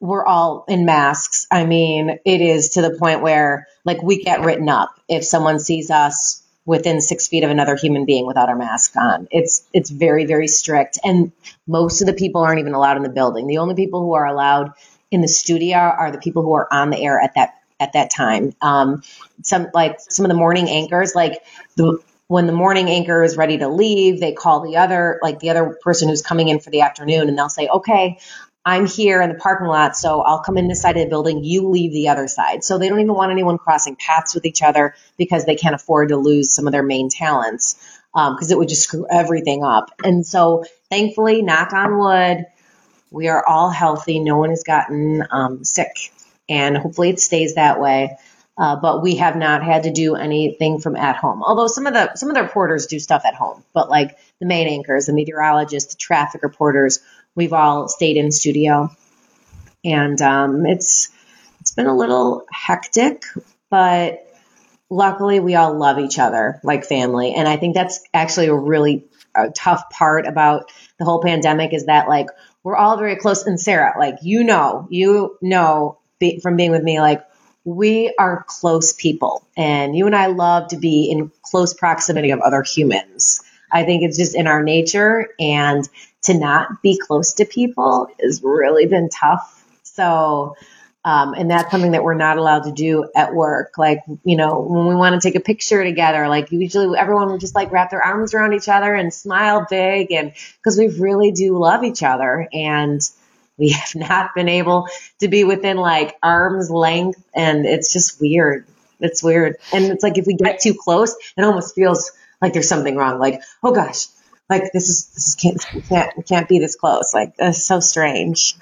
we're all in masks. I mean, it is to the point where like we get written up if someone sees us within six feet of another human being without our mask on. It's it's very very strict, and most of the people aren't even allowed in the building. The only people who are allowed in the studio are the people who are on the air at that at that time. Um, some like some of the morning anchors, like the when the morning anchor is ready to leave, they call the other like the other person who's coming in for the afternoon, and they'll say, "Okay, I'm here in the parking lot, so I'll come in this side of the building. You leave the other side. So they don't even want anyone crossing paths with each other because they can't afford to lose some of their main talents because um, it would just screw everything up. And so thankfully, knock on wood, we are all healthy. No one has gotten um, sick, and hopefully it stays that way. Uh, but we have not had to do anything from at home. Although some of the some of the reporters do stuff at home, but like the main anchors, the meteorologists, the traffic reporters, we've all stayed in studio, and um, it's it's been a little hectic, but luckily we all love each other like family, and I think that's actually a really tough part about the whole pandemic is that like we're all very close. And Sarah, like you know, you know be, from being with me, like we are close people, and you and I love to be in close proximity of other humans. I think it's just in our nature, and to not be close to people has really been tough. So, um, and that's something that we're not allowed to do at work. Like, you know, when we want to take a picture together, like usually everyone would just like wrap their arms around each other and smile big. And because we really do love each other and we <laughs> have not been able to be within like arm's length. And it's just weird. It's weird. And it's like if we get too close, it almost feels like there's something wrong. Like, oh gosh, like this is this is, can't can't can't be this close. Like that's so strange.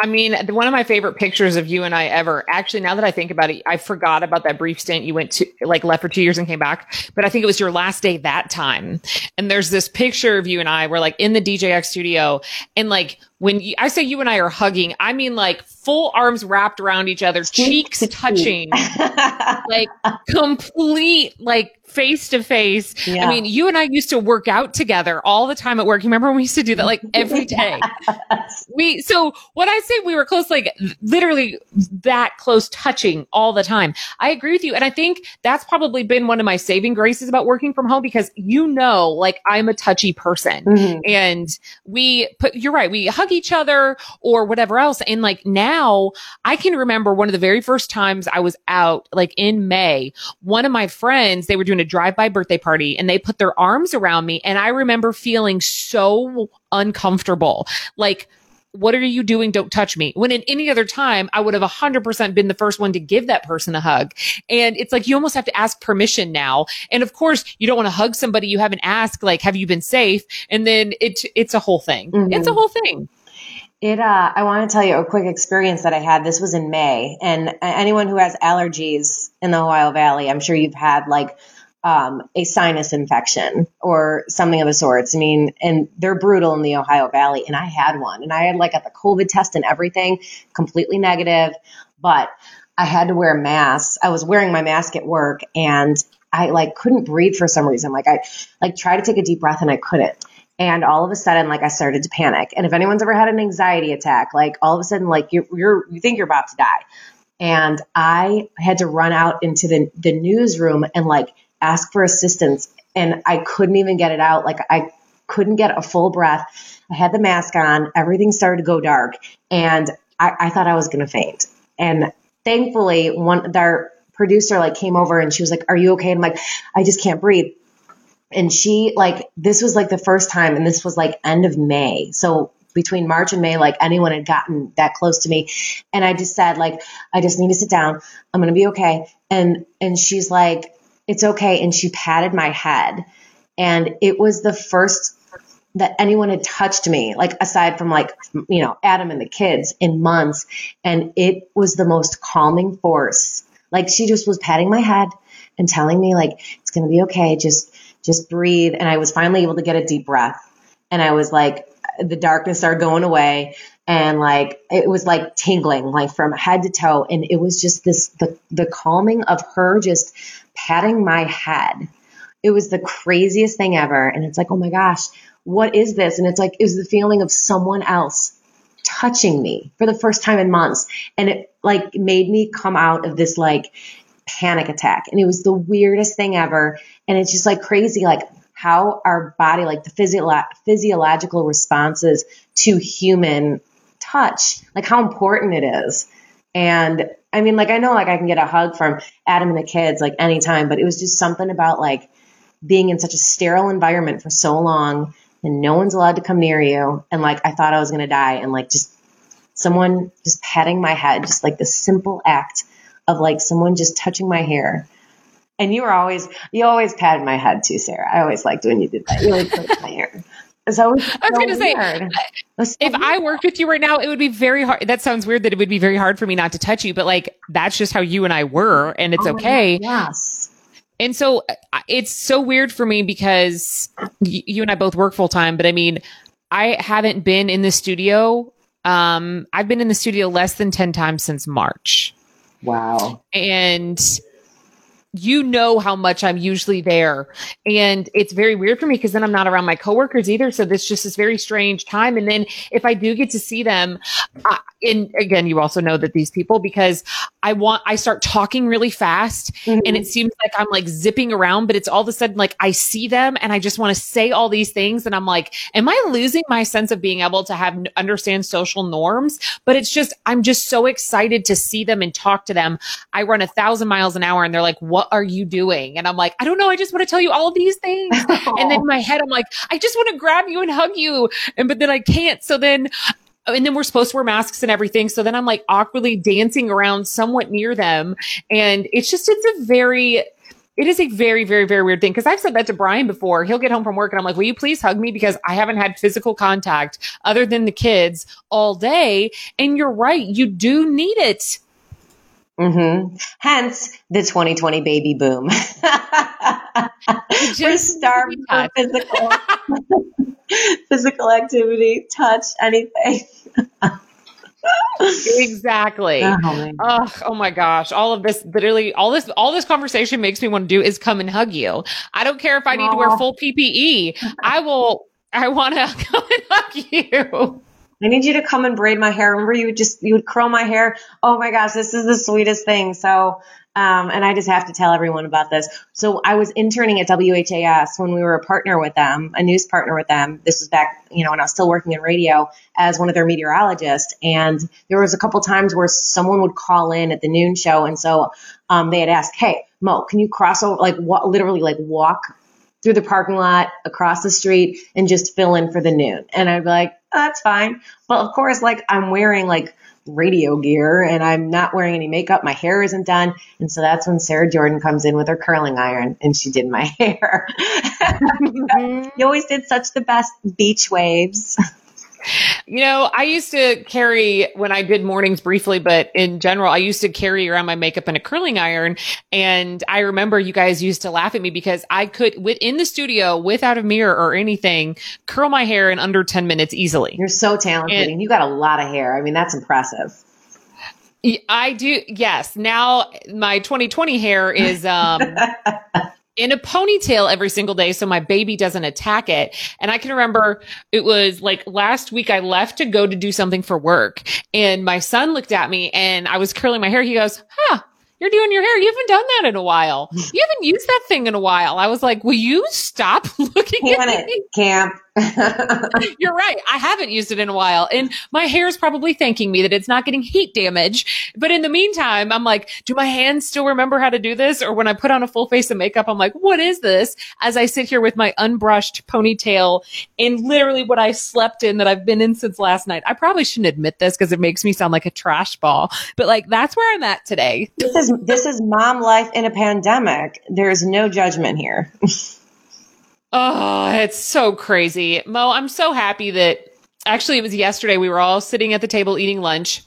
I mean, one of my favorite pictures of you and I ever, actually, now that I think about it, I forgot about that brief stint you went to, like, left for two years and came back. But I think it was your last day that time. And there's this picture of you and I, we're like in the DJX studio. And like, when you, I say you and I are hugging, I mean like full arms wrapped around each other, cheeks touching, <laughs> like complete, like face to face. I mean, you and I used to work out together all the time at work. You remember when we used to do that like <laughs> every day? yes. We, so when I say we were close, like literally that close touching all the time, I agree with you. And I think that's probably been one of my saving graces about working from home because you know, like I'm a touchy person mm-hmm. and we put, you're right. We hug each other or whatever else. And like now I can remember one of the very first times I was out, like in May, one of my friends, they were doing a drive-by birthday party and they put their arms around me. And I remember feeling so uncomfortable. Like, what are you doing? Don't touch me. When in any other time, I would have 100% been the first one to give that person a hug. And it's like you almost have to ask permission now. And of course, you don't want to hug somebody you haven't asked, like, have you been safe? And then it, it's a whole thing. Mm-hmm. It's a whole thing.
It, uh, I want to tell you a quick experience that I had. This was in May. And anyone who has allergies in the Ohio Valley, I'm sure you've had like, um, a sinus infection or something of the sorts. I mean, and they're brutal in the Ohio Valley. And I had one and I had like at the COVID test and everything completely negative, but I had to wear a mask. I was wearing my mask at work and I like couldn't breathe for some reason. Like I like tried to take a deep breath and I couldn't. And all of a sudden, like I started to panic. And if anyone's ever had an anxiety attack, like all of a sudden, like you're, you're you think you're about to die. And I had to run out into the, the newsroom and like ask for assistance and I couldn't even get it out. Like I couldn't get a full breath. I had the mask on. Everything started to go dark and I, I thought I was going to faint. And thankfully one, their producer like came over and she was like, are you okay? And I'm like, I just can't breathe. And she like, this was like the first time and this was like end of May. So between March and May, like anyone had gotten that close to me. And I just said, like, I just need to sit down. I'm to be okay. And, and she's like, it's okay. And she patted my head. And it was the first that anyone had touched me, like aside from like, you know, Adam and the kids in months. And it was the most calming force. Like she just was patting my head and telling me like, it's going to be okay. Just, just breathe. And I was finally able to get a deep breath. And I was like, the darkness started going away and like it was like tingling like from head to toe and it was just this the the calming of her just patting my head. It was the craziest thing ever. And it's like, oh my gosh, what is this? And it's like, it was the feeling of someone else touching me for the first time in months. And it like made me come out of this like panic attack. And it was the weirdest thing ever. And it's just like crazy, like how our body, like the physio- physiological responses to human touch, like how important it is. And I mean, like, I know, like, I can get a hug from Adam and the kids, like, anytime, but it was just something about, like, being in such a sterile environment for so long and no one's allowed to come near you. And, like, I thought I was going to die. And, like, just someone just patting my head, just like the simple act of, like, someone just touching my hair. And you were always, you always patted my head too, Sarah. I always liked when you did that. You always touched my hair.
So <laughs> I was so going to say, so if. I worked with you right now, it would be very hard. That sounds weird that it would be very hard for me not to touch you, but like that's just how you and I were, and it's oh okay.
yes.
And so uh, it's so weird for me because you and I both work full time, but I mean, I haven't been in the studio. Um, I've been in the studio less than 10 times since March.
Wow.
And you know how much I'm usually there. And it's very weird for me because then I'm not around my coworkers either. So this just this very strange time. And then if I do get to see them, I, and again, you also know that these people because I want, I start talking really fast mm-hmm. and it seems like I'm like zipping around, but it's all of a sudden like I see them and I just want to say all these things. And I'm like, am I losing my sense of being able to have understand social norms? But it's just, I'm just so excited to see them and talk to them. I run a thousand miles an hour and they're like, what are you doing? And I'm like, I don't know. I just want to tell you all these things. <laughs> and then in my head, I'm like, I just want to grab you and hug you. And, but then I can't. So then uh, and then we're supposed to wear masks and everything. So then I'm like awkwardly dancing around somewhat near them. And it's just, it's a very, it is a very, very, very weird thing. Cause I've said that to Brian before. He'll get home from work and I'm like, will you please hug me? Because I haven't had physical contact other than the kids all day. And you're right. You do need it.
Mm-hmm. Hence the 2020 baby boom. <laughs> We're starved for physical, <laughs> physical activity, touch, anything. <laughs>
exactly. Oh, oh, oh, my gosh. All of this, literally, all this, all this conversation makes me want to do is come and hug you. I don't care if I need Aww. to wear full PPE. I will, I want to come and hug you.
I need you to come and braid my hair. Remember you would just, you would curl my hair. Oh my gosh, this is the sweetest thing. So, Um, and I just have to tell everyone about this. So I was interning at WHAS when we were a partner with them, a news partner with them. This was back, you know, when I was still working in radio as one of their meteorologists. And there was a couple times where someone would call in at the noon show. And so, um, they had asked, Hey, Mo, can you cross over, like wa- literally like walk through the parking lot across the street and just fill in for the noon? And I'd be like, oh, that's fine. But of course, like I'm wearing like radio gear and I'm not wearing any makeup. My hair isn't done. And so that's when Sarah Jordan comes in with her curling iron and she did my <laughs> hair. Mm-hmm. <laughs> you always did such the best beach waves.
You know, I used to carry when I did mornings briefly, but in general, I used to carry around my makeup in a curling iron. And I remember you guys used to laugh at me because I could, within the studio, without a mirror or anything, curl my hair in under 10 minutes easily.
You're so talented and, and you got a lot of hair. I mean, that's impressive.
I do. Yes. Now my 2020 hair is, um, <laughs> in a ponytail every single day so my baby doesn't attack it. And I can remember it was like last week I left to go to do something for work and my son looked at me and I was curling my hair. He goes, huh, you're doing your hair. You haven't done that in a while. You haven't used that thing in a while. I was like, will you stop <laughs> looking at
it, camp.
You're right. I haven't used it in a while. And my hair is probably thanking me that it's not getting heat damage. But in the meantime, I'm like, do my hands still remember how to do this? Or when I put on a full face of makeup, I'm like, what is this? As I sit here with my unbrushed ponytail and literally what I slept in that I've been in since last night. I probably shouldn't admit this because it makes me sound like a trash ball, but like that's where I'm at today.
This is, this is mom life in a pandemic. There's no judgment here. <laughs>
Oh, it's so crazy. Mo, I'm so happy that actually it was yesterday. We were all sitting at the table eating lunch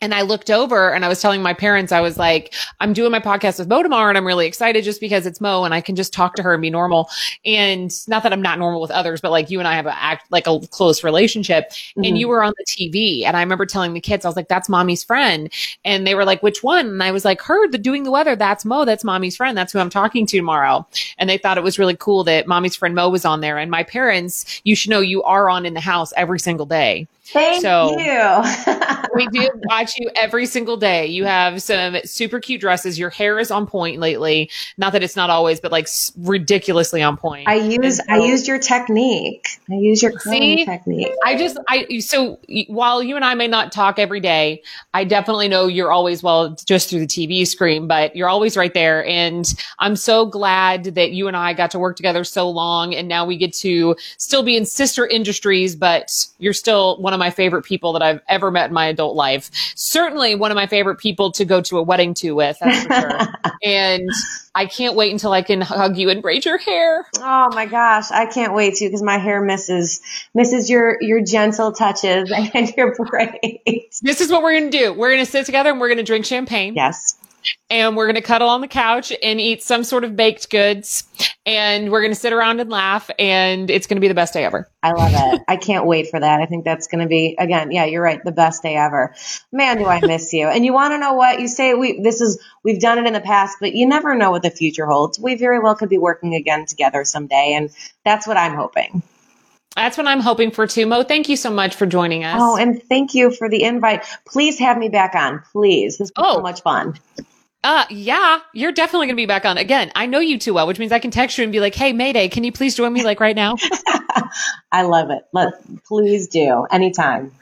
and I looked over and I was telling my parents, I was like, I'm doing my podcast with Mo tomorrow and I'm really excited just because it's Mo and I can just talk to her and be normal. And not that I'm not normal with others, but like you and I have a act like a close relationship mm-hmm. and you were on the TV. And I remember telling the kids, I was like, that's mommy's friend. And they were like, which one? And I was like, her, the doing the weather. That's Mo. That's mommy's friend. That's who I'm talking to tomorrow. And they thought it was really cool that mommy's friend Mo was on there. And my parents, you should know you are on in the house every single day.
Thank so you. <laughs>
we do watch you every single day. You have some super cute dresses. Your hair is on point lately. Not that it's not always, but like ridiculously on point.
I use so, I used your technique. I use your see, technique.
I just I so while you and I may not talk every day, I definitely know you're always well just through the TV screen, but you're always right there. And I'm so glad that you and I got to work together so long, and now we get to still be in sister industries, but you're still one of my favorite people that I've ever met in my adult life. Certainly one of my favorite people to go to a wedding to with, that's for sure. <laughs> and I can't wait until I can hug you and braid your hair.
Oh my gosh, I can't wait to because my hair misses misses your your gentle touches <laughs> and your braids.
This is what we're gonna do. We're gonna sit together and we're gonna drink champagne.
Yes
and we're going to cuddle on the couch and eat some sort of baked goods and we're going to sit around and laugh and it's going to be the best day ever.
I love it. I can't wait for that. I think that's going to be again, yeah, you're right, the best day ever. Man, do I miss you. And you want to know what you say we this is we've done it in the past, but you never know what the future holds. We very well could be working again together someday and that's what I'm hoping.
That's what I'm hoping for too. Mo, thank you so much for joining us.
Oh, and thank you for the invite. Please have me back on, please. This was oh. so much fun.
Uh, yeah, you're definitely going to be back on again. I know you too well, which means I can text you and be like, Hey, Mayday, can you please join me like right now? <laughs>
I love it. Let, please do anytime.